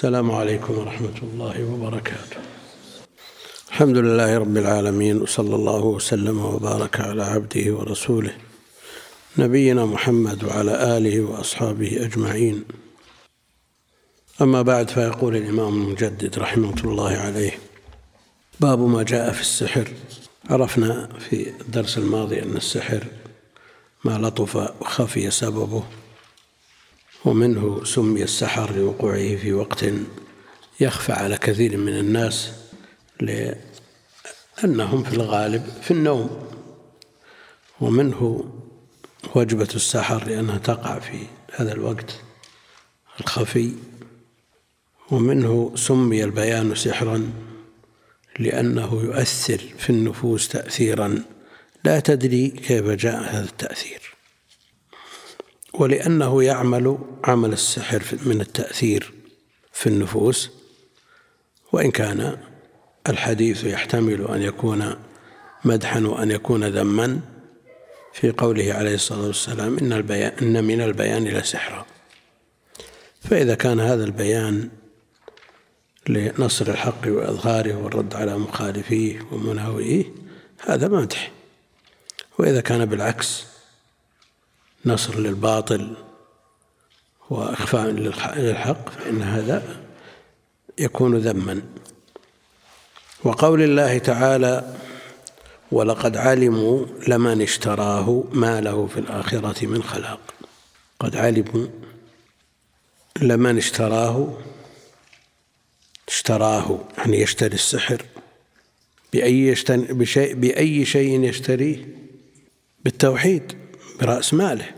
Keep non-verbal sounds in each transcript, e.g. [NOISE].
السلام عليكم ورحمة الله وبركاته. الحمد لله رب العالمين وصلى الله وسلم وبارك على عبده ورسوله نبينا محمد وعلى آله وأصحابه أجمعين. أما بعد فيقول الإمام المجدد رحمة الله عليه باب ما جاء في السحر. عرفنا في الدرس الماضي أن السحر ما لطف وخفي سببه. ومنه سمي السحر لوقوعه في وقت يخفى على كثير من الناس لأنهم في الغالب في النوم. ومنه وجبة السحر لأنها تقع في هذا الوقت الخفي. ومنه سمي البيان سحرا لأنه يؤثر في النفوس تأثيرا. لا تدري كيف جاء هذا التأثير. ولأنه يعمل عمل السحر من التأثير في النفوس وإن كان الحديث يحتمل أن يكون مدحا وأن يكون ذما في قوله عليه الصلاة والسلام إن, البيان إن من البيان لسحرا فإذا كان هذا البيان لنصر الحق وإظهاره والرد على مخالفيه ومناوئيه هذا مدح. وإذا كان بالعكس نصر للباطل وإخفاء للحق فإن هذا يكون ذما. وقول الله تعالى ولقد علموا لمن اشتراه ما له في الآخرة من خلاق. قد علموا لمن اشتراه اشتراه يعني يشتري السحر. بأي, بشيء بأي شيء يشتريه؟ بالتوحيد. برأس ماله.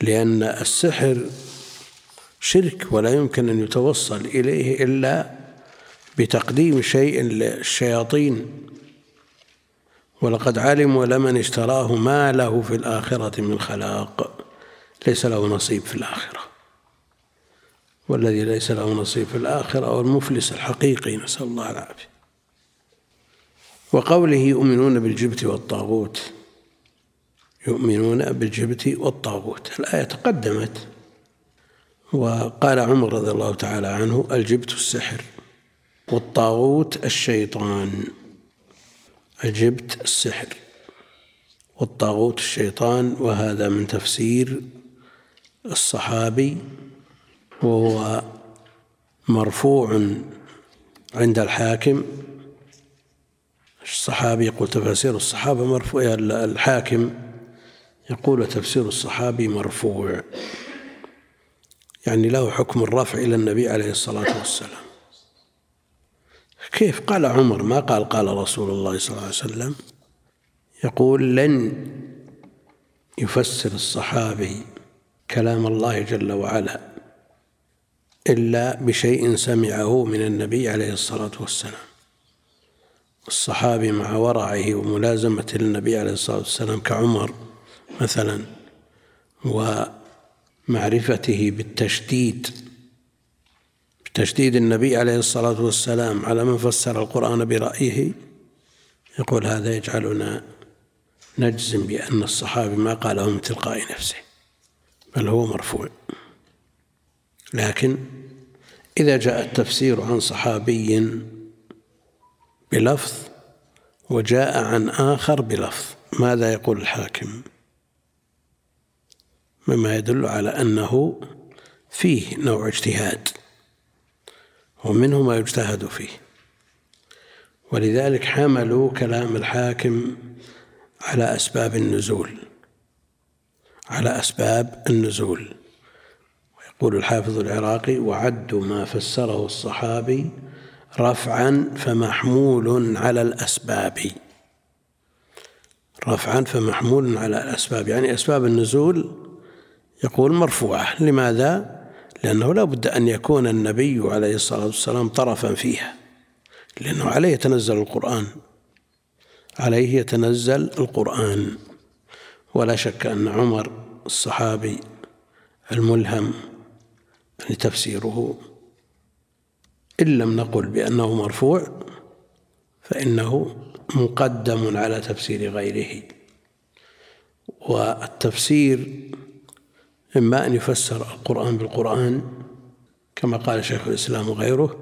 لأن السحر شرك ولا يمكن أن يتوصل إليه إلا بتقديم شيء للشياطين. ولقد علموا لمن اشتراه ما له في الآخرة من خلاق. ليس له نصيب في الآخرة. والذي ليس له نصيب في الآخرة هو المفلس الحقيقي. نسأل الله العافية. وقوله يؤمنون بالجبت والطاغوت. يؤمنون بالجبت والطاغوت. الآية تقدمت وقال عمر رضي الله تعالى عنه الجبت السحر والطاغوت الشيطان. الجبت السحر والطاغوت الشيطان وهذا من تفسير الصحابي وهو مرفوع عند الحاكم. الصحابي يقول تفاسير الصحابة مرفوع الحاكم يقول تفسير الصحابي مرفوع. يعني له حكم الرفع إلى النبي عليه الصلاة والسلام. كيف قال عمر؟ ما قال قال رسول الله صلى الله عليه وسلم. يقول لن يفسر الصحابي كلام الله جل وعلا إلا بشيء سمعه من النبي عليه الصلاة والسلام. الصحابي مع ورعه وملازمة للنبي عليه الصلاة والسلام كعمر مثلا ومعرفته بالتشديد بتشديد النبي عليه الصلاة والسلام على من فسر القرآن برأيه يقول هذا يجعلنا نجزم بأن الصحابي ما قاله من تلقاء نفسه بل هو مرفوع. لكن إذا جاء التفسير عن صحابي بلفظ وجاء عن آخر بلفظ ماذا يقول الحاكم؟ مما يدل على أنه فيه نوع اجتهاد ومنه ما يجتهد فيه. ولذلك حملوا كلام الحاكم على أسباب النزول على أسباب النزول. ويقول الحافظ العراقي وعدوا ما فسره الصحابي رفعا فمحمول على الأسباب. رفعا فمحمول على الأسباب يعني أسباب النزول يقول مرفوعة. لماذا؟ لأنه لا بد أن يكون النبي عليه الصلاة والسلام طرفا فيها. لأنه عليه يتنزل القرآن. عليه يتنزل القرآن. ولا شك أن عمر الصحابي الملهم يعني تفسيره. إن لم نقل بأنه مرفوع فإنه مقدم على تفسير غيره. والتفسير إما أن يفسر القرآن بالقرآن كما قال شيخ الإسلام وغيره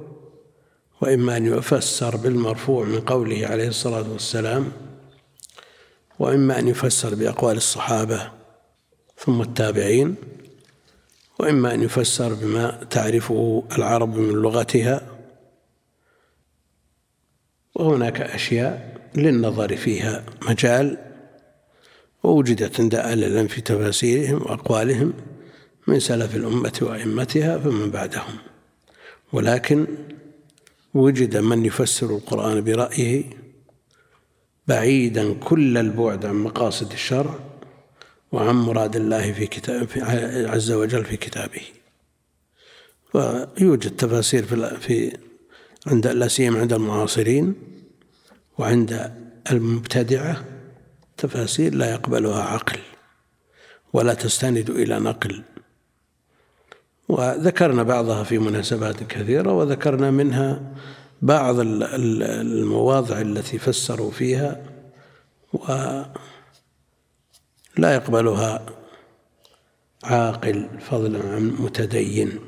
وإما أن يفسر بالمرفوع من قوله عليه الصلاة والسلام وإما أن يفسر بأقوال الصحابة ثم التابعين وإما أن يفسر بما تعرفه العرب من لغتها. وهناك أشياء للنظر فيها مجال ووجدت عند أهل العلم في تفاسيرهم وأقوالهم من سلف الأمة وأئمتها فمن بعدهم. ولكن وجد من يفسر القرآن برأيه بعيدا كل البعد عن مقاصد الشرع وعن مراد الله في كتاب عز وجل في كتابه. ويوجد تفاسير في, في عند لا سيما عند المعاصرين وعند المبتدعة تفاسير لا يقبلها عقل ولا تستند إلى نقل. وذكرنا بعضها في مناسبات كثيرة وذكرنا منها بعض المواضع التي فسروا فيها ولا يقبلها عاقل فضلا عن متدين.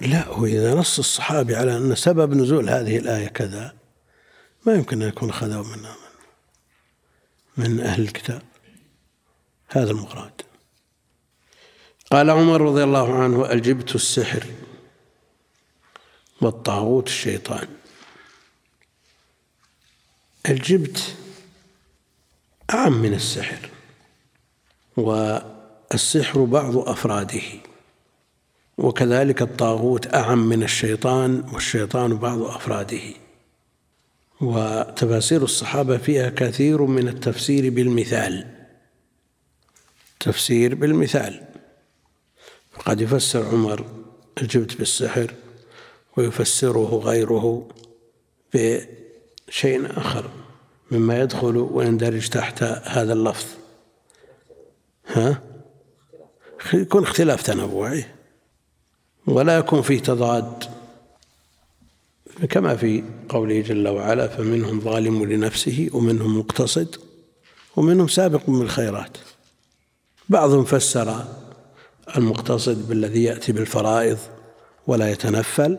لا هو إذا نص الصحابي على أن سبب نزول هذه الآية كذا ما يمكن أن يكون أخذه من من أهل الكتاب. هذا المراد. قال عمر رضي الله عنه الجبت السحر والطاغوت الشيطان. الجبت أعم من السحر والسحر بعض أفراده. وكذلك الطاغوت أعم من الشيطان والشيطان بعض أفراده. وتفاسير الصحابة فيها كثير من التفسير بالمثال. تفسير بالمثال. فقد يفسر عمر الجبت بالسحر ويفسره غيره بشيء آخر مما يدخل ويندرج تحت هذا اللفظ. ها؟ يكون اختلاف تنوعي. ولا يكون فيه تضاد. كما في قوله جل وعلا فمنهم ظالم لنفسه ومنهم مقتصد ومنهم سابق بالخيرات. بعضهم فسر المقتصد بالذي يأتي بالفرائض ولا يتنفل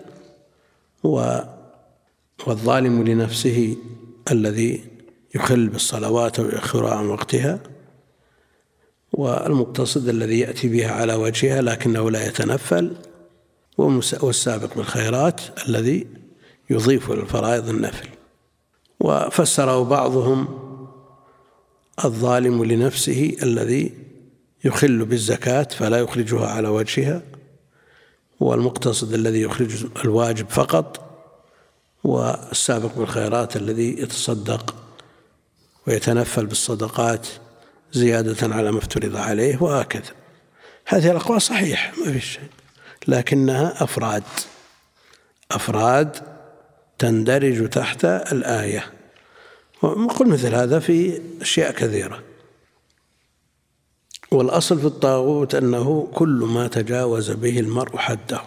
والظالم لنفسه الذي يخل بالصلوات ويؤخرها عن وقتها والمقتصد الذي يأتي بها على وجهها لكنه لا يتنفل. والسابق بالخيرات الذي يضيف للفرائض النفل. وفسره بعضهم الظالم لنفسه الذي يخل بالزكاة فلا يخرجها على وجهها والمقتصد الذي يخرج الواجب فقط والسابق بالخيرات الذي يتصدق ويتنفل بالصدقات زيادة على ما افترض عليه وهكذا. هذه الأقوال صحيحة ما في شيء. لكنها أفراد. أفراد تندرج تحت الآية. وقل مثل هذا في أشياء كثيرة. والأصل في الطاغوت أنه كل ما تجاوز به المرء حده.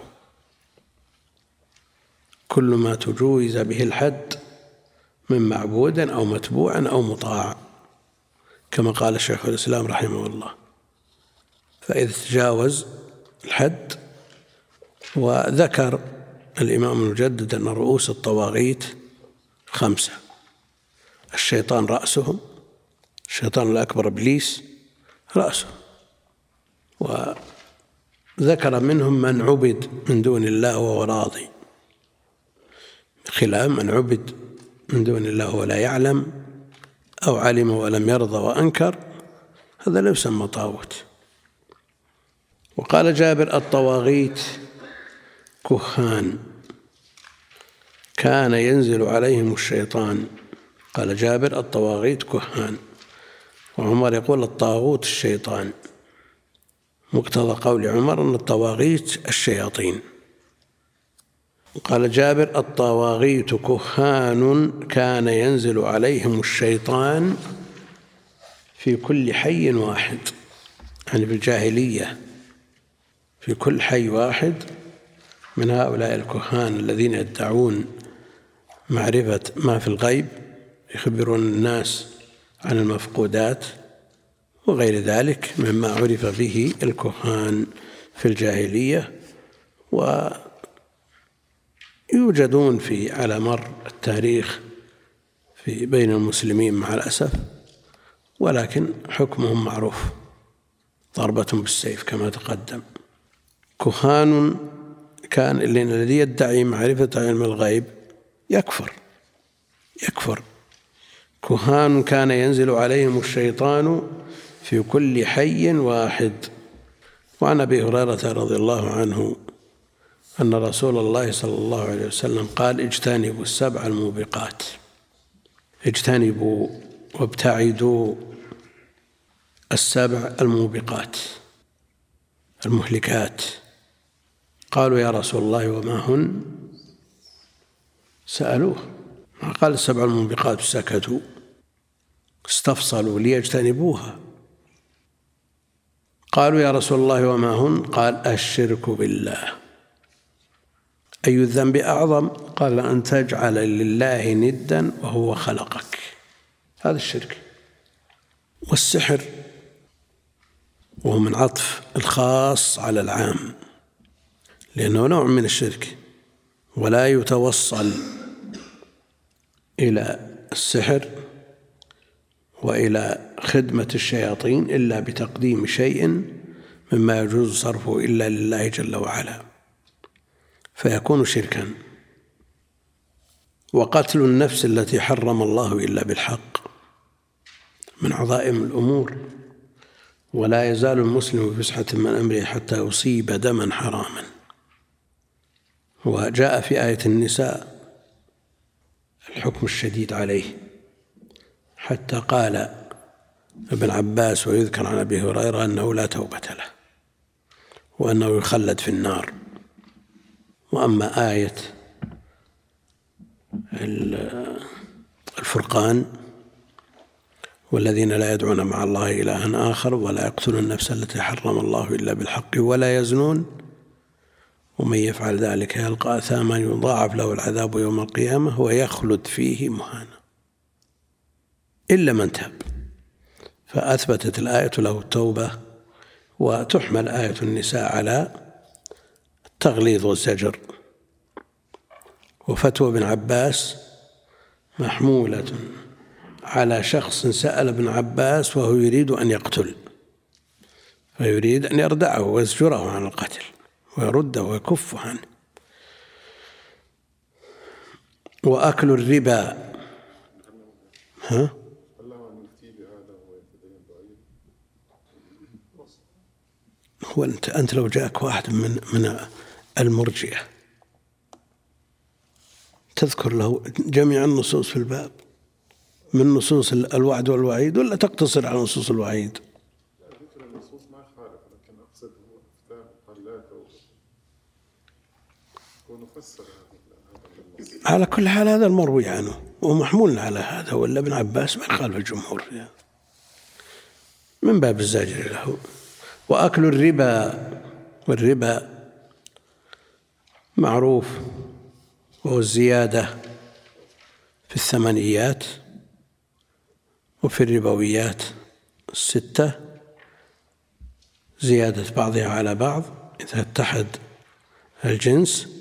كل ما تجوز به الحد من معبود أو متبوع أو مطاع. كما قال الشيخ الإسلام رحمه الله. فإذا تجاوز الحد وذكر الإمام المجدد أن رؤوس الطواغيت خمسة. الشيطان رأسهم الشيطان الأكبر إبليس رأسه وذكر منهم من عبد من دون الله وهو راضي. خلاف من عبد من دون الله ولا يعلم أو علم ولم يرضى وأنكر هذا لا يسمى طاغوت. وقال جابر الطواغيت كهان. كان ينزل عليهم الشيطان. قال جابر الطواغيت كهان. وعمر يقول الطاغوت الشيطان. مقتضى قول عمر أن الطواغيت الشياطين. قال جابر الطواغيت كهان. كان ينزل عليهم الشيطان في كل حي واحد. يعني في الجاهلية في كل حي واحد من هؤلاء الكهان الذين يدعون معرفة ما في الغيب يخبرون الناس عن المفقودات وغير ذلك مما عرف به الكهان في الجاهلية ويوجدون في على مر التاريخ في بين المسلمين مع الأسف ولكن حكمهم معروف ضربة بالسيف كما تقدم. كهان كان الذي يدعي معرفة علم الغيب يكفر يكفر. كهان كان ينزل عليهم الشيطان في كل حي واحد. وعن أبي هريرة رضي الله عنه أن رسول الله صلى الله عليه وسلم قال اجتنبوا السبع الموبقات اجتنبوا وابتعدوا السبع الموبقات المهلكات. قالوا يا رسول الله وما هن؟ سألوه. ما قال السبع الموبقات سكتوا. استفصلوا ليجتنبوها. قالوا يا رسول الله وما هن؟ قال الشرك بالله. أي الذنب أعظم؟ قال أن تجعل لله ندا وهو خلقك. هذا الشرك. والسحر وهو من عطف الخاص على العام. لأنه نوع من الشرك ولا يتوصل إلى السحر وإلى خدمة الشياطين إلا بتقديم شيء مما يجوز صرفه إلا لله جل وعلا. فيكون شركا. وقتل النفس التي حرم الله إلا بالحق من عظائم الأمور. ولا يزال المسلم بفسحة من أمره حتى يصيب دما حراما. وجاء في آية النساء الحكم الشديد عليه حتى قال ابن عباس ويذكر عن أبي هريرة أنه لا توبة له وأنه يخلد في النار. وأما آية الفرقان والذين لا يدعون مع الله إلها آخر ولا يقتلون النفس التي حرم الله إلا بالحق ولا يزنون ومن يفعل ذلك يلقى أثاما يضاعف له العذاب يوم القيامة ويخلد فيه مهانا. إلا من تاب فأثبتت الآية له التوبة وتحمل آية النساء على التغليظ والزجر وفتوى ابن عباس محمولة على شخص سأل ابن عباس وهو يريد أن يقتل فيريد أن يردعه ويزجره عن القتل. ويرده ويكف عنه وأكل الربا ها؟ هو أنت أنت لو جاءك واحد من من المرجئة تذكر له جميع النصوص في الباب من نصوص الوعد والوعيد ولا تقتصر على نصوص الوعيد؟ على كل حال هذا المروي عنه ومحمول على هذا ولا ابن عباس ما يخالف الجمهور. فيها من باب الزاجر له. وأكل الربا والربا معروف وهو الزيادة في الثمنيات وفي الربويات الستة. زيادة بعضها على بعض إذا اتحد الجنس.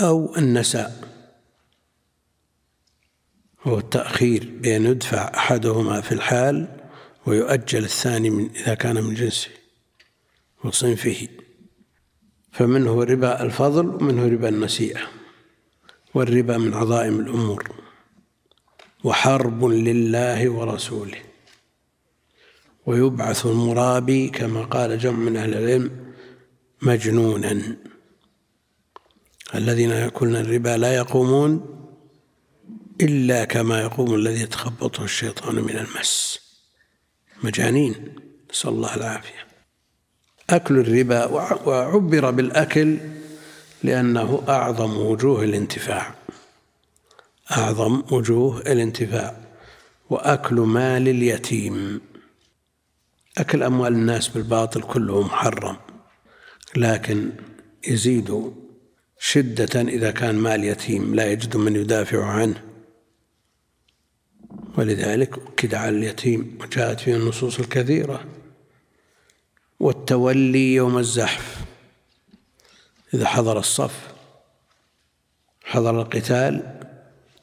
أو النساء. هو التأخير بأن يدفع أحدهما في الحال ويؤجل الثاني من إذا كان من جنسه وصنفه. فمنه ربا الفضل ومنه ربا النسيئة والربا من عظائم الأمور. وحرب لله ورسوله. ويبعث المرابي كما قال جمع من أهل العلم مجنونا. الذين يأكلون الربا لا يقومون إلا كما يقوم الذي يتخبطه الشيطان من المس. مجانين نسأل الله العافية. أكل الربا وعبر بالأكل لأنه أعظم وجوه الانتفاع. أعظم وجوه الانتفاع. وأكل مال اليتيم. أكل أموال الناس بالباطل كله محرم لكن يزيد شدة إذا كان مال يتيم لا يجد من يدافع عنه. ولذلك أكد على اليتيم وجاءت فيه النصوص الكثيرة. والتولي يوم الزحف. إذا حضر الصف حضر القتال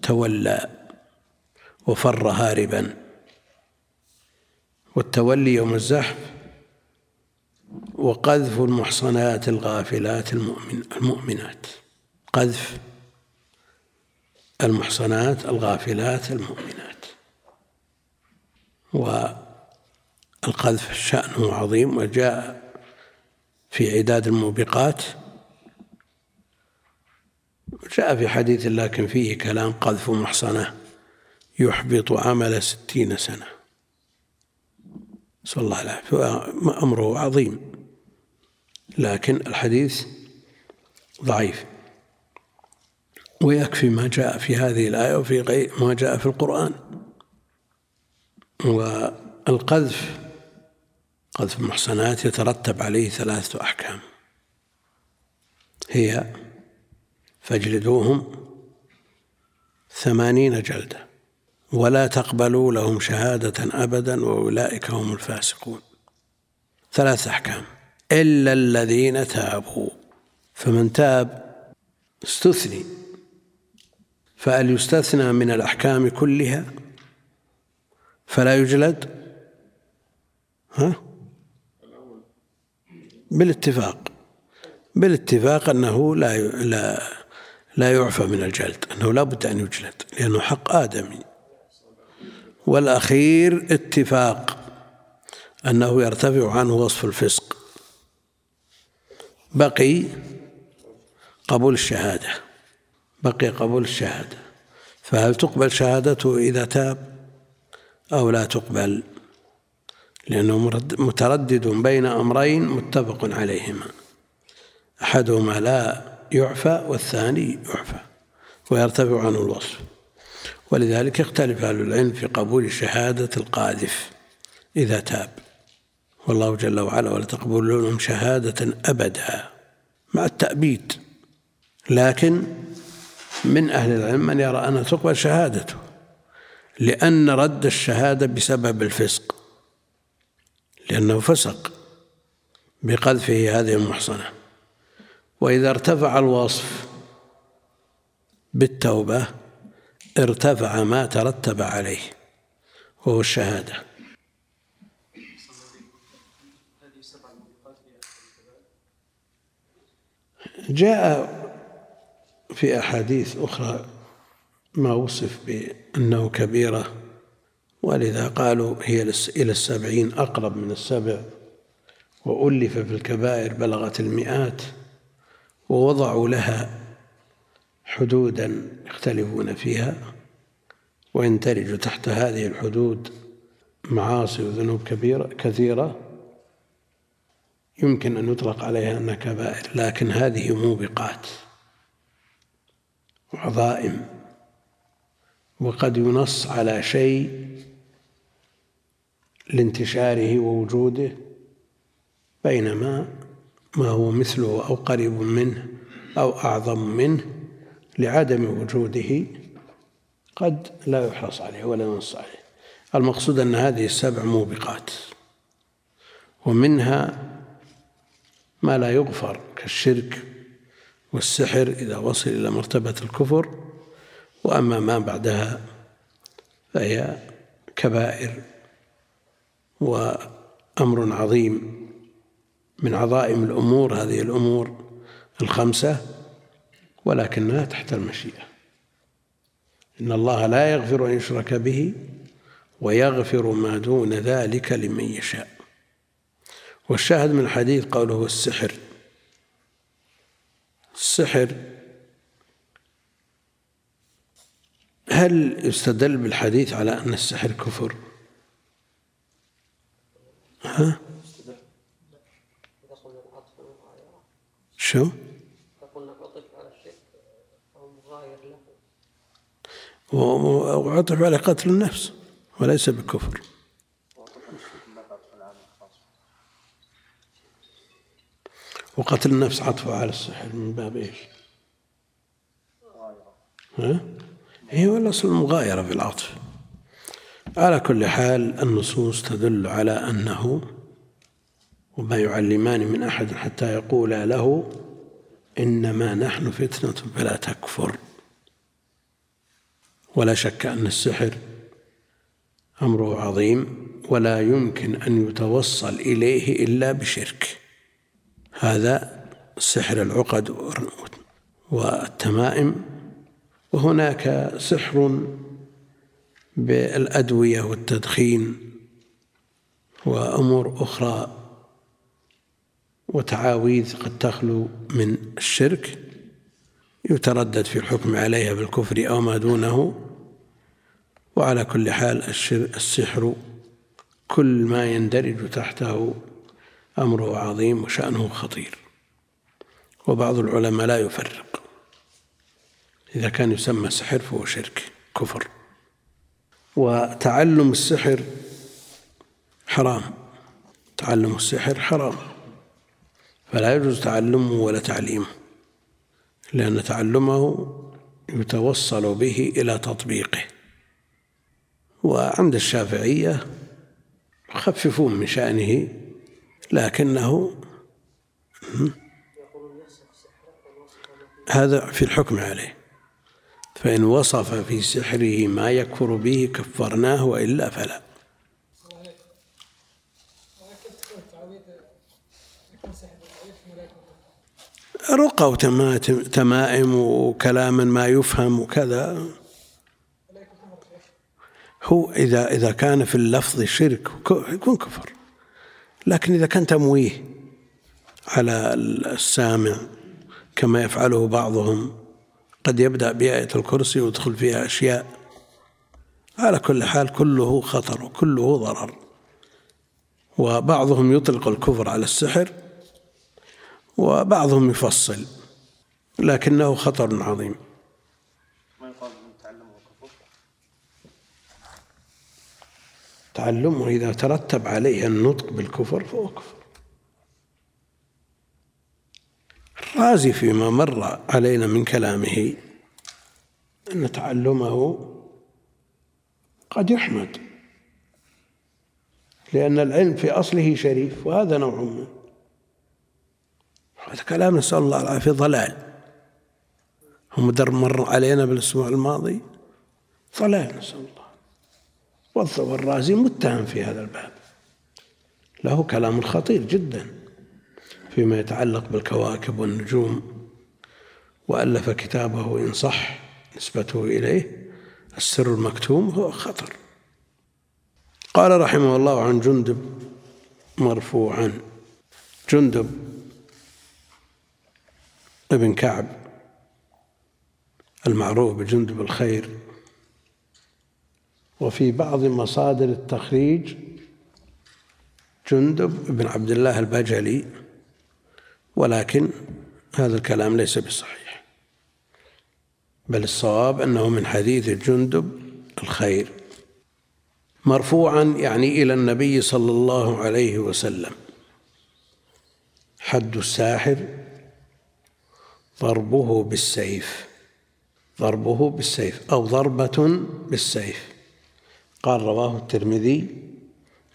تولى وفر هاربا. والتولي يوم الزحف وقذف المحصنات الغافلات المؤمن المؤمنات. قذف المحصنات الغافلات المؤمنات. والقذف شأنه عظيم وجاء في عداد الموبقات. جاء في حديث لكن فيه كلام قذف محصنة يحبط عمل ستين سنة. صلى الله عليه وسلم. أمره عظيم. لكن الحديث ضعيف. ويكفي ما جاء في هذه الآية وفي غير ما جاء في القرآن. والقذف قذف المحصنات يترتب عليه ثلاثة أحكام. هي فاجلدوهم ثمانين جلدة ولا تقبلوا لهم شهادة أبدا وأولئك هم الفاسقون. ثلاث أحكام. إلا الذين تابوا. فمن تاب استثني. فهل يستثنى من الأحكام كلها؟ فلا يجلد؟ ها؟ بالاتفاق. بالاتفاق أنه لا لا لا يعفى من الجلد أنه لا بد أن يجلد لأنه حق آدمي. والأخير اتفاق أنه يرتفع عنه وصف الفسق. بقي قبول الشهادة. بقي قبول الشهادة. فهل تقبل شهادته إذا تاب أو لا تقبل؟ لأنه متردد بين أمرين متفق عليهما. أحدهما لا يعفى والثاني يعفى ويرتفع عنه الوصف. ولذلك يختلف أهل العلم في قبول شهادة القاذف إذا تاب. والله جل وعلا ولا تقبلون شهادة أبدا مع التأبيد. لكن من أهل العلم من يرى أنها تقبل شهادته لأن رد الشهادة بسبب الفسق لأنه فسق بقذفه هذه المحصنة. وإذا ارتفع الوصف بالتوبة ارتفع ما ترتب عليه وهو الشهادة. جاء في أحاديث أخرى ما وصف بأنه كبيرة ولذا قالوا هي إلى السبعين أقرب من السبع. وألف في الكبائر بلغت المئات ووضعوا لها حدودا يختلفون فيها. ويندرج تحت هذه الحدود معاصي وذنوب كبيرة كثيرة. يمكن أن يطلق عليها أنها كبائر لكن هذه موبقات وعظائم وقد ينص على شيء لانتشاره ووجوده بينما ما هو مثله أو قريب منه أو أعظم منه لعدم وجوده قد لا يحرص عليه ولا ينص عليه. المقصود أن هذه السبع موبقات ومنها ما لا يغفر كالشرك والسحر إذا وصل إلى مرتبة الكفر. وأما ما بعدها فهي كبائر وأمر عظيم من عظائم الأمور هذه الأمور الخمسة ولكنها تحت المشيئة. إن الله لا يغفر أن يشرك به ويغفر ما دون ذلك لمن يشاء. والشاهد من الحديث قوله السحر. السحر هل يستدل بالحديث على أن السحر كفر؟ ها؟ شو؟ وعطف على قتل النفس وليس بكفر. وقتل النفس عطفه على السحر من باب إيش؟ ها؟ هي والأصل المغايرة في العطف على كل حال النصوص تدل على أنه وما يعلمان من أحد حتى يقولا له إنما نحن فتنة فلا تكفر ولا شك أن السحر أمره عظيم ولا يمكن أن يتوصل إليه إلا بشرك هذا سحر العقد والتمائم وهناك سحر بالأدوية والتدخين وأمور أخرى وتعاويذ قد تخلو من الشرك يتردد في الحكم عليها بالكفر أو ما دونه. وعلى كل حال السحر كل ما يندرج تحته أمره عظيم وشأنه خطير. وبعض العلماء لا يفرق. إذا كان يسمى سحر فهو شرك كفر. وتعلم السحر حرام. تعلم السحر حرام. فلا يجوز تعلمه ولا تعليمه لأن تعلمه يتوصل به إلى تطبيقه. وعند الشافعية يخففون من شأنه لكنه هذا في الحكم عليه. فإن وصف في سحره ما يكفر به كفرناه وإلا فلا. رقى وتمائم وكلام ما يفهم وكذا. هو إذا إذا كان في اللفظ شرك يكون كفر. لكن إذا كان تمويه على السامع كما يفعله بعضهم قد يبدأ بآية الكرسي ويدخل فيها أشياء. على كل حال كله خطر وكله ضرر. وبعضهم يطلق الكفر على السحر وبعضهم يفصل لكنه خطر عظيم. تعلمه إذا ترتب عليه النطق بالكفر فهو كفر. الرازي فيما مر علينا من كلامه أن تعلمه قد يحمد لأن العلم في أصله شريف وهذا نوع منه. هذا كلام نسأل الله العافية ضلال. هم مر علينا بالأسبوع الماضي ضلال نسأل الله. والرازي متهم في هذا الباب. له كلام خطير جدا فيما يتعلق بالكواكب والنجوم وألف كتابه إن صح نسبته إليه السر المكتوم هو خطر. قال رحمه الله عن جندب مرفوعا. جندب ابن كعب المعروف بجندب الخير وفي بعض مصادر التخريج جندب بن عبد الله البجلي ولكن هذا الكلام ليس بصحيح. بل الصواب أنه من حديث جندب الخير مرفوعا يعني إلى النبي صلى الله عليه وسلم. حد الساحر ضربه بالسيف ضربه بالسيف أو ضربة بالسيف. قال رواه الترمذي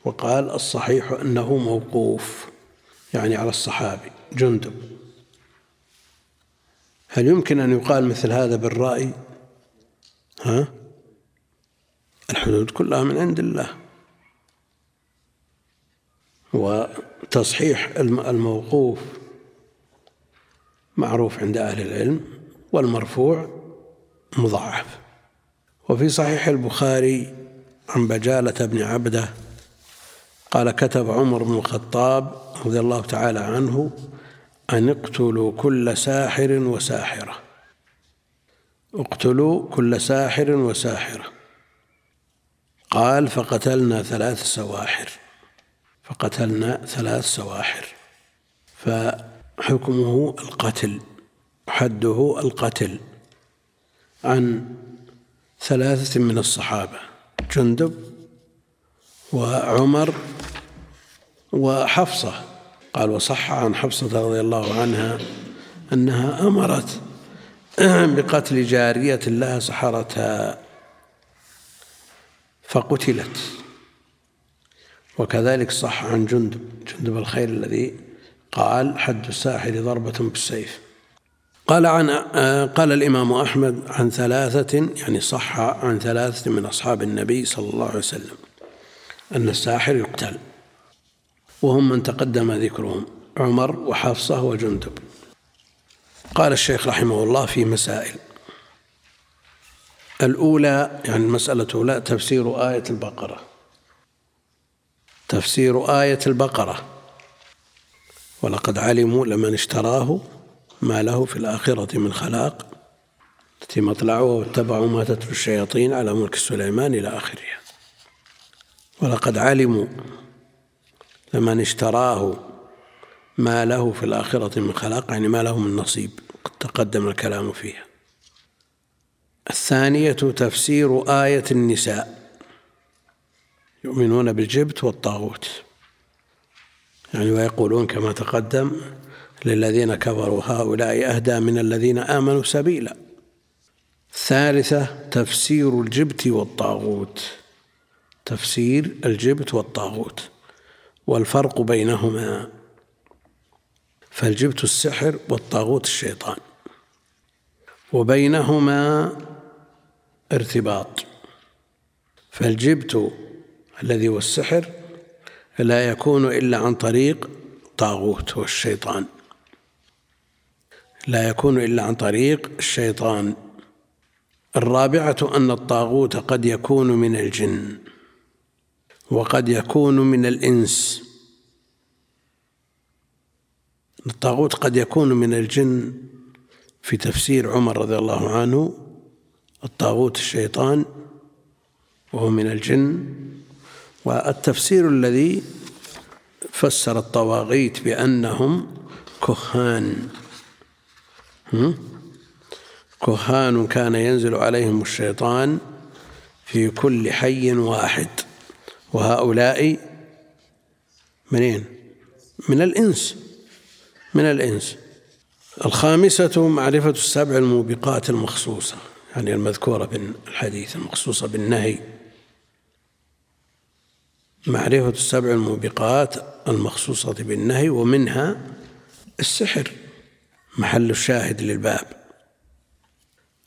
وقال الصحيح أنه موقوف يعني على الصحابي جندب. هل يمكن أن يقال مثل هذا بالرأي؟ ها؟ الحدود كلها من عند الله. وتصحيح الموقوف معروف عند أهل العلم والمرفوع مضاعف. وفي صحيح البخاري عن بجالة بن عبدة قال كتب عمر بن الخطاب رضي الله تعالى عنه أن اقتلوا كل ساحر وساحرة. اقتلوا كل ساحر وساحرة. قال فقتلنا ثلاث سواحر. فقتلنا ثلاث سواحر. فحكمه القتل حده القتل عن ثلاثة من الصحابة. جندب وعمر وحفصة. قال وصح عن حفصة رضي الله عنها أنها أمرت [CLEARS THROAT] بقتل جارية لها سحرتها فقتلت. وكذلك صح عن جندب جندب الخير الذي قال حد الساحر ضربة بالسيف قال عن قال الإمام أحمد عن ثلاثة يعني صح عن ثلاثة من أصحاب النبي صلى الله عليه وسلم أن الساحر يقتل وهم من تقدم ذكرهم عمر وحفصة وجندب. قال الشيخ رحمه الله في مسائل. الأولى يعني المسألة الأولى تفسير آية البقرة. تفسير آية البقرة. ولقد علموا لمن اشتراه ما له في الآخرة من خلاق التي مطلعه واتبعوا ما تتلو الشياطين على ملك سليمان إلى آخرها ولقد علموا لمن اشتراه ما له في الآخرة من خلاق يعني ما له من نصيب قد تقدم الكلام فيها. الثانية تفسير آية النساء يؤمنون بالجبت والطاغوت. يعني ويقولون كما تقدم للذين كفروا. هؤلاء أهدى من الذين آمنوا سبيلا. الثالثة تفسير الجبت والطاغوت. تفسير الجبت والطاغوت والفرق بينهما. فالجبت السحر والطاغوت الشيطان. وبينهما ارتباط. فالجبت الذي هو السحر لا يكون إلا عن طريق طاغوت والشيطان. لا يكون إلا عن طريق الشيطان. الرابعة أن الطاغوت قد يكون من الجن وقد يكون من الإنس. الطاغوت قد يكون من الجن في تفسير عمر رضي الله عنه. الطاغوت الشيطان وهو من الجن. والتفسير الذي فسر الطواغيت بأنهم كهان. كهان كان ينزل عليهم الشيطان في كل حي واحد. وهؤلاء منين؟ من الإنس. من الإنس. الخامسة معرفة السبع الموبقات المخصوصة يعني المذكورة بالحديث المخصوصة بالنهي. معرفة السبع الموبقات المخصوصة بالنهي ومنها السحر. محل الشاهد للباب.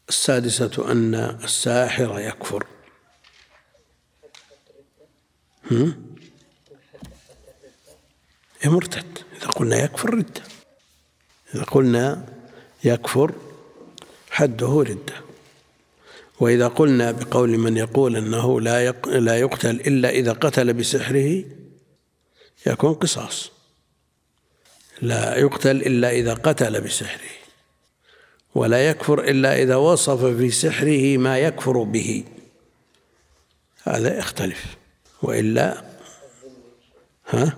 السادسة أن الساحر يكفر. هم؟ مرتد إذا قلنا يكفر ردة إذا قلنا يكفر حده ردة وإذا قلنا بقول من يقول أنه لا لا يقتل إلا إذا قتل بسحره يكون قصاص. لا يقتل إلا إذا قتل بسحره ولا يكفر إلا إذا وصف في سحره ما يكفر به. هذا يختلف. وإلا ها؟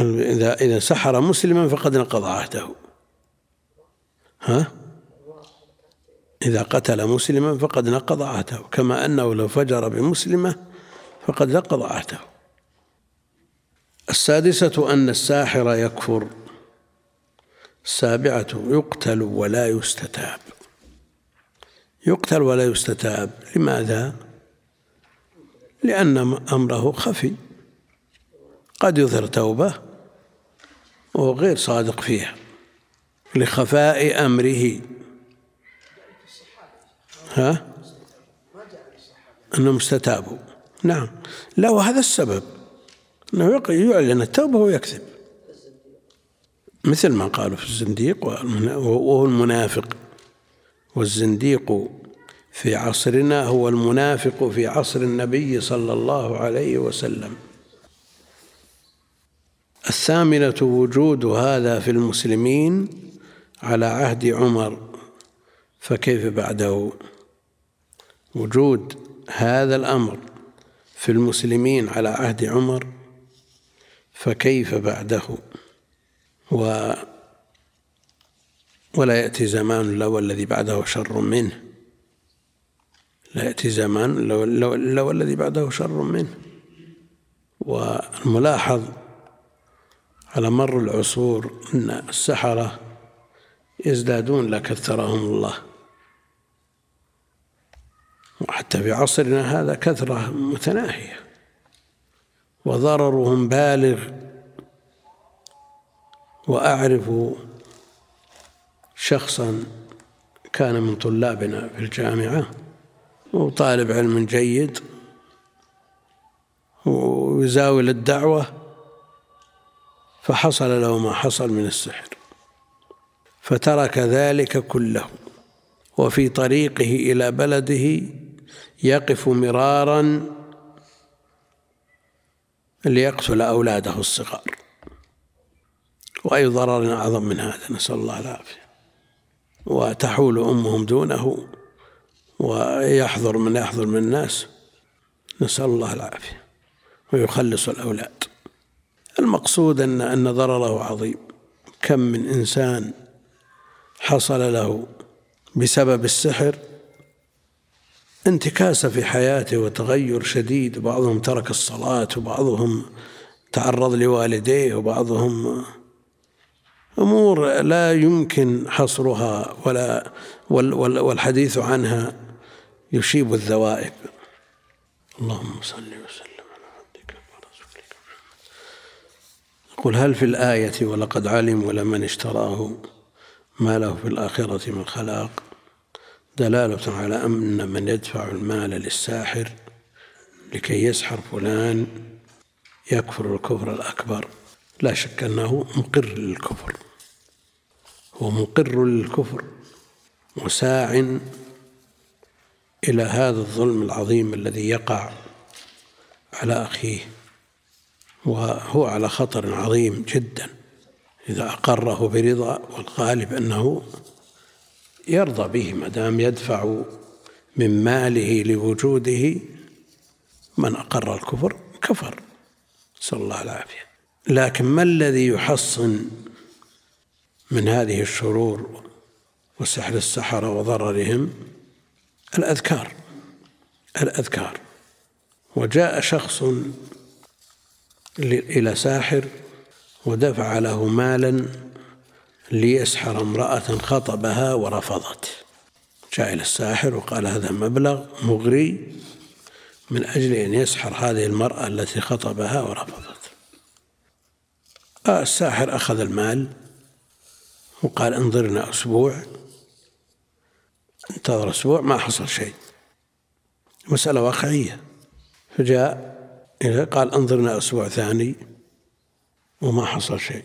إذا إذا سحر مسلما فقد نقض عهده. ها؟ إذا قتل مسلما فقد نقض عهده كما أنه لو فجر بمسلمة فقد نقض عهده. السادسة أن الساحر يكفر السابعة يقتل ولا يستتاب. يقتل ولا يستتاب لماذا؟ لأن أمره خفي. قد يظهر توبة وهو غير صادق فيها لخفاء أمره. ها؟ أنهم استتابوا. نعم. لا وهذا السبب. أنه يعلن التوبة ويكذب مثل ما قالوا في الزنديق وهو المنافق. والزنديق في عصرنا هو المنافق في عصر النبي صلى الله عليه وسلم. الثامنة وجود هذا في المسلمين على عهد عمر فكيف بعده؟ وجود هذا الأمر في المسلمين على عهد عمر فكيف بعده؟ و ولا يأتي زمان لو الذي بعده شر منه. لا يأتي زمان لو, لو, لو الذي بعده شر منه. والملاحظ على مر العصور أن السحرة يزدادون لا كثرهم الله. وحتى في عصرنا هذا كثرة متناهية. وضررهم بالغ. وأعرف شخصا كان من طلابنا في الجامعة وطالب علم جيد ويزاول الدعوة فحصل له ما حصل من السحر. فترك ذلك كله وفي طريقه إلى بلده يقف مرارا ليقتل أولاده الصغار. وأي ضرر أعظم من هذا؟ نسأل الله العافية. وتحول أمهم دونه ويحضر من يحضر من الناس. نسأل الله العافية. ويخلص الأولاد. المقصود أن أن ضرره عظيم. كم من إنسان حصل له بسبب السحر انتكاسة في حياته وتغير شديد. وبعضهم ترك الصلاة وبعضهم تعرض لوالديه وبعضهم أمور لا يمكن حصرها ولا والحديث عنها يشيب الذوائب اللهم صل وسلم على عبدك ورسولك يقول هل في الآية ولقد علموا لمن اشتراه ما له في الآخرة من خلاق. دلالة على أن من يدفع المال للساحر لكي يسحر فلان يكفر الكفر الأكبر. لا شك أنه مقر للكفر. هو مقر للكفر مساع إلى هذا الظلم العظيم الذي يقع على أخيه وهو على خطر عظيم جدا. إذا أقره برضا والغالب أنه يرضى به ما دام يدفع من ماله لوجوده من أقر الكفر كفر. نسأل الله العافية. لكن ما الذي يحصن من هذه الشرور وسحر السحرة وضررهم؟ الأذكار. الأذكار. وجاء شخص إلى ساحر ودفع له مالا ليسحر امرأة خطبها ورفضت. جاء إلى الساحر وقال هذا مبلغ مغري من أجل أن يسحر هذه المرأة التي خطبها ورفضت. الساحر أخذ المال وقال انظرنا أسبوع. انتظر أسبوع ما حصل شيء. مسألة واقعية. فجاء قال انظرنا أسبوع ثاني وما حصل شيء.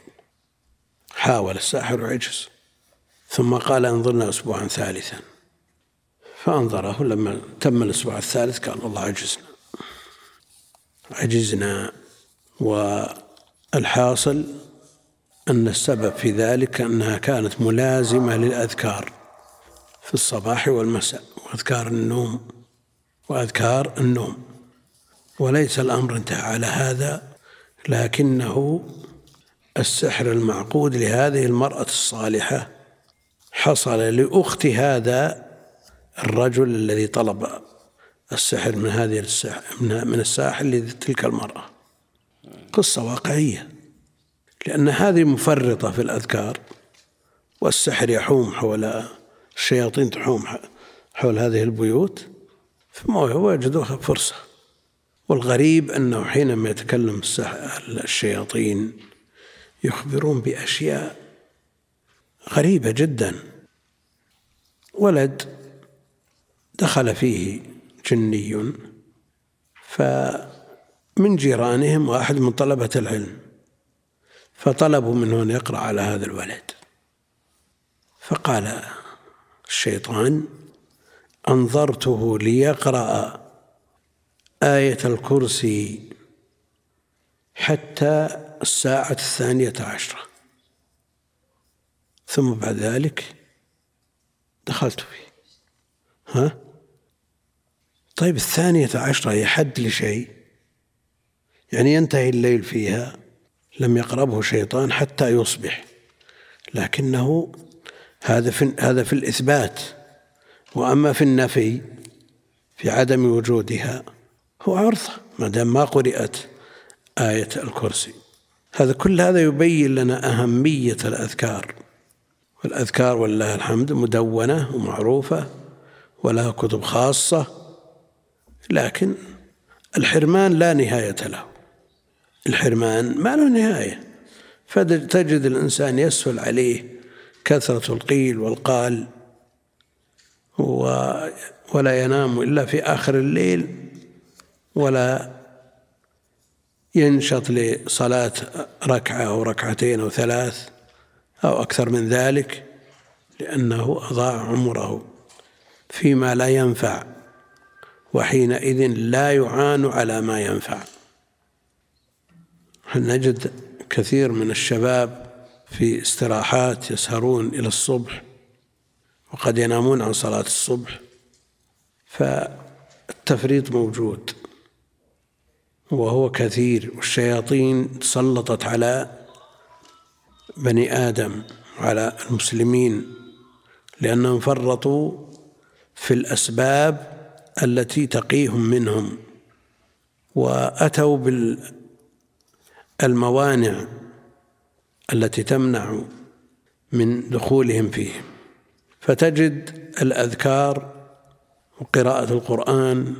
حاول الساحر وعجز ثم قال انظرنا أسبوعا ثالثا. فأنظره لما تم الأسبوع الثالث قال والله عجزنا. عجزنا والحاصل أن السبب في ذلك أنها كانت ملازمة للأذكار في الصباح والمساء وأذكار النوم وأذكار النوم. وليس الأمر انتهى على هذا لكنه السحر المعقود لهذه المرأة الصالحة حصل لأخت هذا الرجل الذي طلب السحر من هذه السحر من الساحر لتلك المرأة. قصة واقعية لأن هذه مفرطة في الأذكار والسحر يحوم حول الشياطين تحوم حول هذه البيوت فما وجدوها فرصة. والغريب أنه حينما يتكلم الشياطين يخبرون بأشياء غريبة جدا. ولد دخل فيه جني. فمن جيرانهم واحد من طلبة العلم فطلبوا منه أن يقرأ على هذا الولد. فقال الشيطان أنظرته ليقرأ آية الكرسي حتى الساعة الثانية عشرة. ثم بعد ذلك دخلت فيه. ها؟ طيب الثانية عشرة هي حد لشيء؟ يعني ينتهي الليل فيها لم يقربه شيطان حتى يصبح. لكنه هذا في هذا في الإثبات. وأما في النفي في عدم وجودها هو عرضة ما دام ما قرأت آية الكرسي. هذا كل هذا يبين لنا أهمية الأذكار. والأذكار ولله الحمد مدونة ومعروفة ولها كتب خاصة لكن الحرمان لا نهاية له. الحرمان ما له نهاية. فتجد الإنسان يسهل عليه كثرة القيل والقال ولا ينام إلا في آخر الليل ولا ينشط لصلاة ركعة أو ركعتين أو ثلاث أو أكثر من ذلك لأنه أضاع عمره فيما لا ينفع وحينئذ لا يعان على ما ينفع. نجد كثير من الشباب في استراحات يسهرون إلى الصبح وقد ينامون عن صلاة الصبح؟ فالتفريط موجود. وهو كثير والشياطين تسلطت على بني آدم على المسلمين لأنهم فرطوا في الأسباب التي تقيهم منهم وأتوا بالموانع التي تمنع من دخولهم فيه. فتجد الأذكار وقراءة القرآن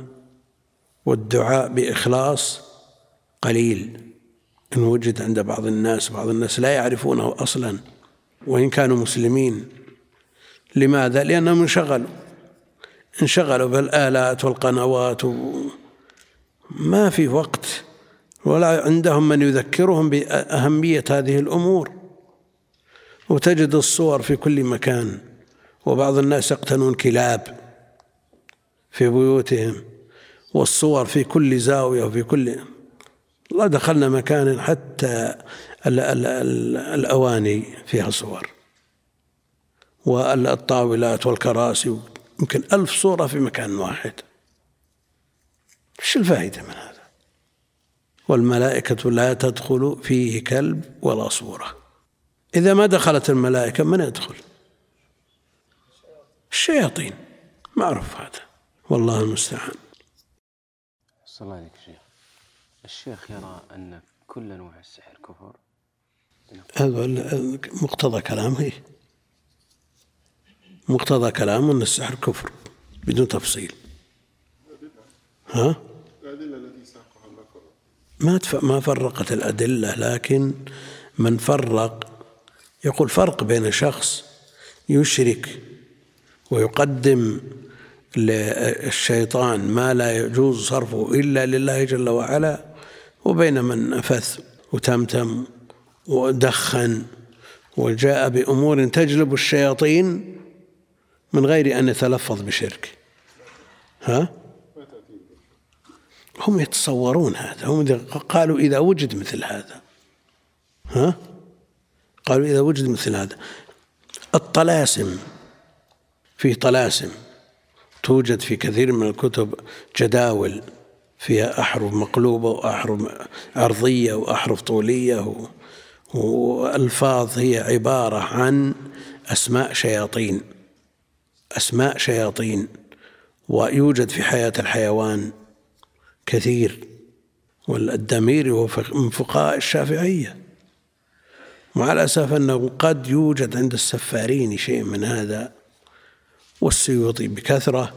والدعاء بإخلاص قليل. إن وجد عند بعض الناس بعض الناس لا يعرفونه أصلا وإن كانوا مسلمين. لماذا؟ لأنهم انشغلوا. انشغلوا بالآلات والقنوات ما في وقت ولا عندهم من يذكرهم بأهمية هذه الأمور. وتجد الصور في كل مكان وبعض الناس يقتنون كلاب في بيوتهم. والصور في كل زاوية وفي كل والله دخلنا مكان حتى الأواني فيها صور. والطاولات والكراسي يمكن ألف صورة في مكان واحد. إيش الفائدة من هذا؟ والملائكة لا تدخل فيه كلب ولا صورة. إذا ما دخلت الملائكة من يدخل؟ الشياطين. معروف هذا. والله المستعان. صلى الله عليك شيخ. الشيخ يرى أن كل أنواع السحر كفر. هذا مقتضى كلامه. مقتضى كلامه أن السحر كفر بدون تفصيل. ها؟ الأدلة التي ما ما فرقت الأدلة لكن من فرق يقول فرق بين شخص يشرك ويقدم للشيطان ما لا يجوز صرفه إلا لله جل وعلا وبين من نفث وتمتم ودخن وجاء بأمور تجلب الشياطين من غير أن يتلفظ بشرك. ها؟ هم يتصورون هذا هم قالوا إذا وجد مثل هذا. ها؟ قالوا إذا وجد مثل هذا. الطلاسم فيه طلاسم. توجد في كثير من الكتب جداول فيها أحرف مقلوبة وأحرف عرضية وأحرف طولية وألفاظ هي عبارة عن أسماء شياطين أسماء شياطين ويوجد في حياة الحيوان كثير والدميري هو من فقهاء الشافعية. مع الأسف أنه قد يوجد عند السفارين شيء من هذا والسيوطي بكثرة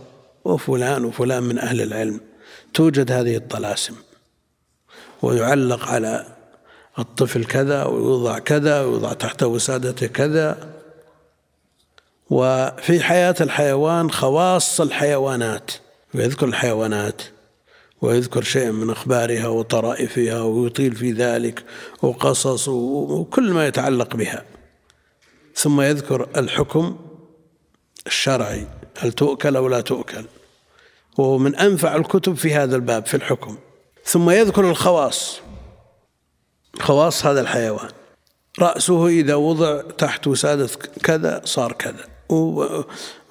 وفلان وفلان من أهل العلم. توجد هذه الطلاسم. ويعلق على الطفل كذا ويوضع كذا ويوضع تحت وسادته كذا. وفي حياة الحيوان خواص الحيوانات. ويذكر الحيوانات. ويذكر شيء من أخبارها وطرائفها ويطيل في ذلك وقصص وكل ما يتعلق بها. ثم يذكر الحكم الشرعي هل تؤكل أو لا تؤكل؟ وهو من أنفع الكتب في هذا الباب في الحكم. ثم يذكر الخواص. خواص هذا الحيوان. رأسه إذا وضع تحت وسادة كذا صار كذا.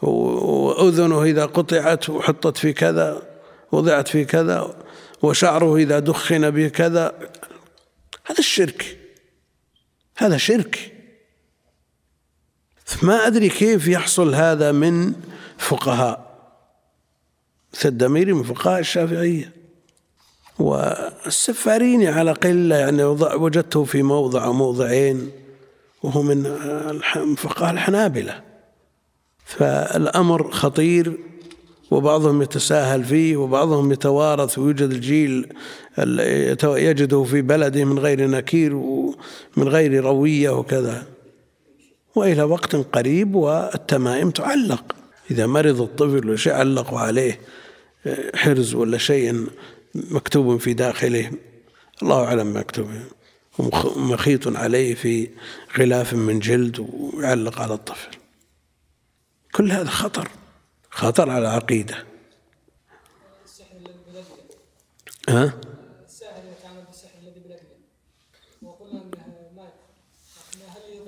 وأذنه إذا قطعت وحطت في كذا وضعت في كذا وشعره إذا دخن بكذا هذا الشرك. هذا شرك. ما أدري كيف يحصل هذا من فقهاء. الدميري من فقهاء الشافعية. والسفاريني على قلة يعني وجدته في موضع أو موضعين وهو من فقهاء الحنابلة. فالأمر خطير وبعضهم يتساهل فيه وبعضهم يتوارث ويوجد الجيل يجده في بلده من غير نكير ومن غير روية وكذا. وإلى وقت قريب والتمائم تعلق. إذا مرض الطفل وشيء علقوا عليه حرز ولا شيء مكتوب في داخله الله أعلم مكتوب. مخيط عليه في غلاف من جلد ويعلق على الطفل. كل هذا خطر خطر على العقيدة ها؟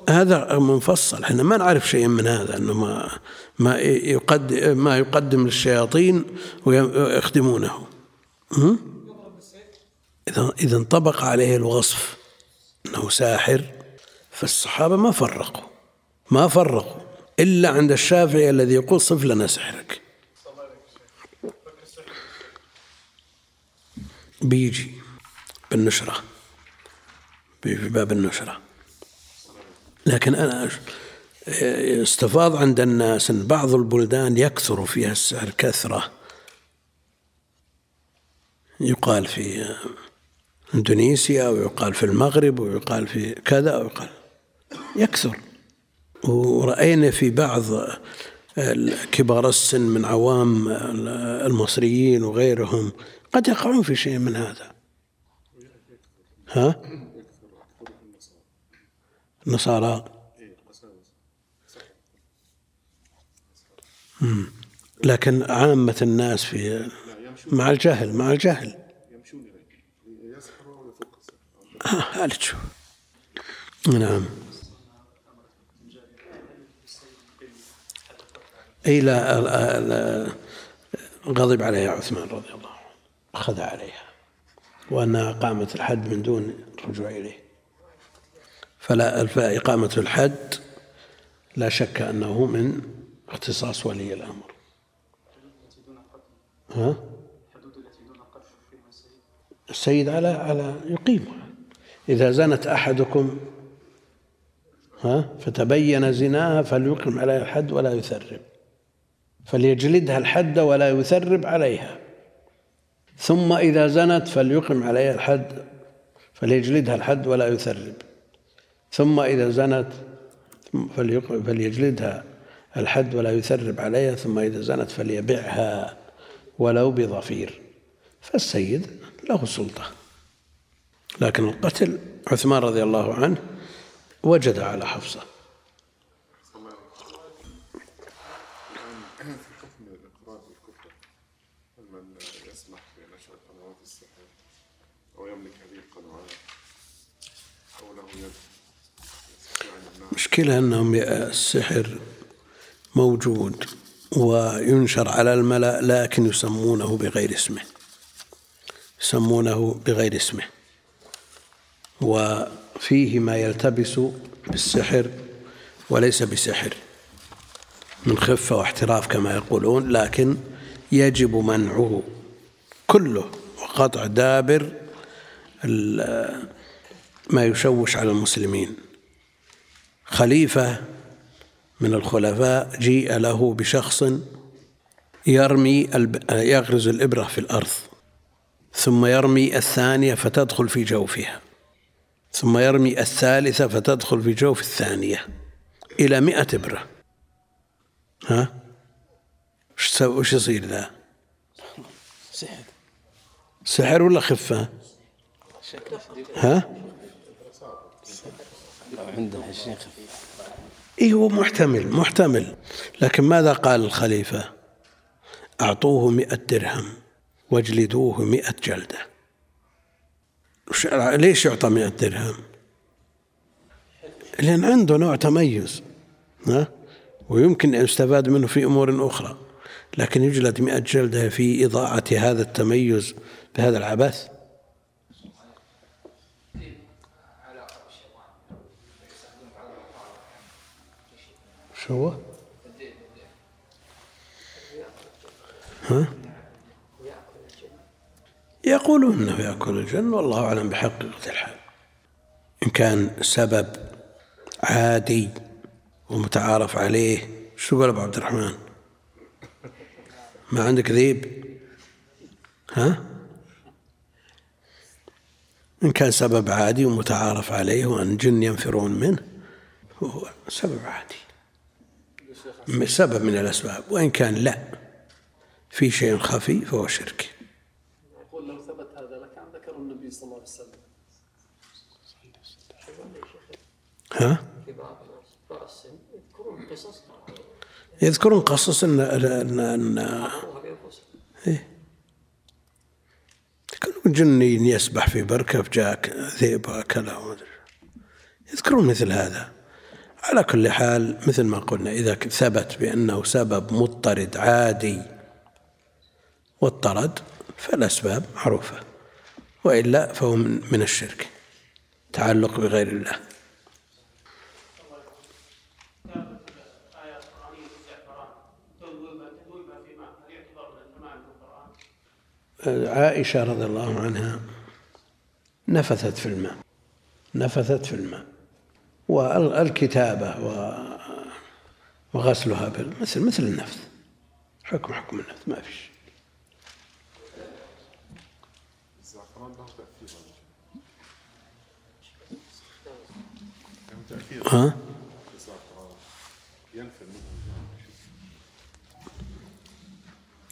هذا منفصل. إحنا ما نعرف شيء من هذا إنه ما ما يقدم ما يقدم للشياطين ويخدمونه. إذا إذا انطبق عليه الوصف إنه ساحر فالصحابة ما فرقوا ما فرقوا إلا عند الشافعي الذي يقول صف لنا سحرك. بيجي بالنشرة في باب النشرة. لكن أنا استفاض عند الناس أن بعض البلدان يكثر فيها السحر كثرة. يقال في إندونيسيا ويقال في المغرب ويقال في كذا ويقال يكثر. ورأينا في بعض كبار السن من عوام المصريين وغيرهم قد يقعون في شيء من هذا. ها؟ النصارى. لكن عامة الناس في مع الجهل مع الجهل. آه تشوف نعم. إي لا غضب عليها عثمان رضي الله عنه. أخذ عليها. وأنها قامت الحد من دون الرجوع إليه. فلا فإقامة الحد لا شك أنه من اختصاص ولي الأمر. ها؟ السيد على على يقيمها إذا زنت أحدكم ها فتبين زناها فليقم عليها الحد ولا يثرب. فليجلدها الحد ولا يثرب عليها. ثم إذا زنت فليقم عليها الحد فليجلدها الحد ولا يثرب. ثم إذا زنت فليجلدها الحد ولا يثرب عليها ثم إذا زنت فليبعها ولو بظفير فالسيد له سلطة. لكن القتل عثمان رضي الله عنه وجد على حفصة. المشكلة أنهم السحر موجود وينشر على الملأ لكن يسمونه بغير اسمه. يسمونه بغير اسمه. وفيه ما يلتبس بالسحر وليس بسحر. من خفة واحتراف كما يقولون لكن يجب منعه كله وقطع دابر ما يشوش على المسلمين. خليفة من الخلفاء جيء له بشخص يرمي يغرز الإبرة في الأرض ثم يرمي الثانية فتدخل في جوفها ثم يرمي الثالثة فتدخل في جوف الثانية إلى مئة إبرة. ها؟ وش يصير ذا؟ سحر. سحر ولا خفة؟ ها؟ عندنا الشيخ إيه هو محتمل؟ محتمل. لكن ماذا قال الخليفة؟ أعطوه مئة درهم واجلدوه مئة جلدة. ليش يعطى مئة درهم؟ لأن عنده نوع تميز ها؟ ويمكن أن يستفاد منه في أمور أخرى. لكن يجلد مئة جلدة في إضاعة هذا التميز بهذا العبث. شو هو؟ ها؟ يقولون إنه يأكل الجن والله أعلم بحقيقه الحال. إن كان سبب عادي ومتعارف عليه شو تقول أبو عبد الرحمن؟ ما عندك ذيب؟ ها؟ إن كان سبب عادي ومتعارف عليه وأن جن ينفرون منه هو سبب عادي. سبب من الأسباب وإن كان لا في شيء خفي فهو شرك يقول لو ثبت هذا لكان ذكر النبي صلى الله عليه وسلم ها؟ يذكرون قصص ان ان ان إيه؟ يكون جني يسبح في بركة فجاء ذئب ومدري يذكرون مثل هذا على كل حال مثل ما قلنا إذا ثبت بأنه سبب مضطرد عادي واضطرد فالأسباب معروفة وإلا فهو من الشرك تعلق بغير الله. عائشة رضي الله عنها نفثت في الماء نفثت في الماء. والكتابة وغسلها مثل مثل النفث حكم حكم النفث ما فيش ها؟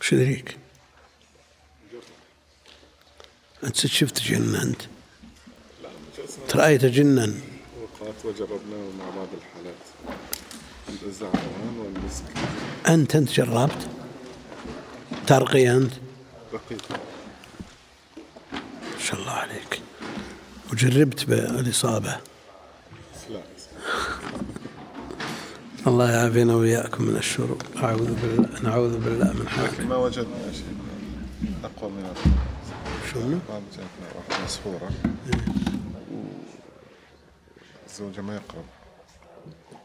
وش يدريك؟ أنت شفت جن أنت رأيت وقعت وجربناه مع بعض الحالات. الزعفران والمسك. أنت أنت جربت؟ ترقي أنت؟ رقيق ما شاء الله عليك. وجربت بالإصابة. لا الله يعافينا وإياكم من الشرور أعوذ بالله نعوذ بالله من حال. لكن ما وجدنا شيء أقوى من شنو؟ ما وجدنا واحدة مسحورة الزوجة ما يقرب.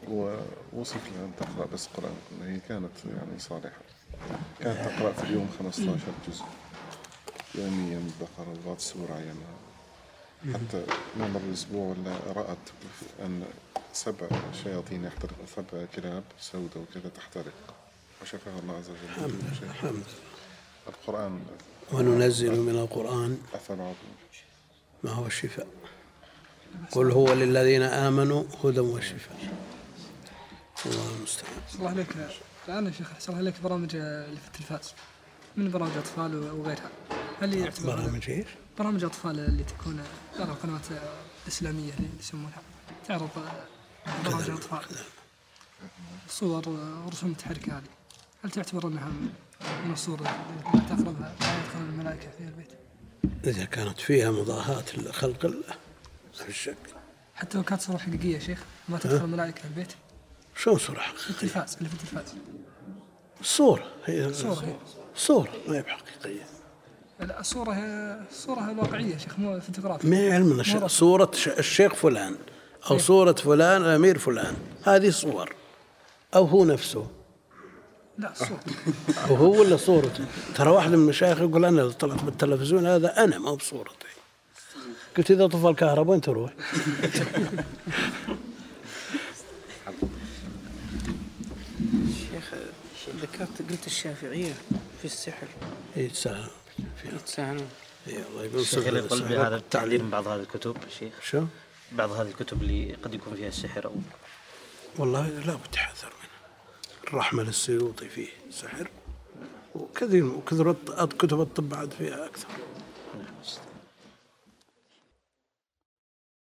ووصف لها أن تقرأ بس قرآن هي كانت يعني صالحة. كانت تقرأ في اليوم 15 جزء. يوميا البقرة لغاية سورة أيامها حتى مر أسبوع ولا رأت أن سبع شياطين يحترق سبع كلاب سوداء وكذا تحترق. وشفاها الله عز وجل الحمد لله الحمد القرآن وننزل من القرآن أثر عظيم. ما هو الشفاء. قل هو للذين آمنوا هدى وشفاء الله المستعان الله عليك. الآن يا شيخ أحسن الله عليك. برامج اللي في التلفاز. من برامج أطفال وغيرها. هل يعتبر برامج إيش؟ برامج أطفال اللي تكون على القنوات الإسلامية اللي يسمونها. تعرض برامج الأطفال صور ورسوم متحركة هذه. هل تعتبر أنها من الصور اللي تقربها تدخل الملائكة في البيت؟ إذا كانت فيها مضاهاة لخلق الله. شك حتى لو كانت صورة حقيقية يا شيخ ما تدخل الملائكة البيت شلون صورة في حقيقية؟ التلفاز اللي في التلفاز. صورة. هي صورة هي. صورة ما هي بحقيقية. لا الصورة هي الصورة الواقعية يا شيخ مو فوتوغرافي. ما هي علم الشيخ صورة الشيخ فلان أو صورة فلان الأمير فلان. هذه صور. أو هو نفسه. لا الصورة أو هو ولا صورته ترى واحد من المشايخ يقول أنا اللي طلعت بالتلفزيون هذا أنا ما هو بصورتي. قلت إذا طفى الكهرباء وين تروح؟ شيخ ذكرت قلت الشافعية في السحر. إيه تساهل فيها يتساهلون. إيه الله يقول سهل- بهذا التعليل من بعض هذه الكتب شيخ. شو؟ بعض هذه الكتب اللي قد يكون فيها السحر أو والله لا بد تحذر منه. الرحمة للسيوطي فيه سحر وكثير وكثر كتب الطب بعد فيها أكثر. نعم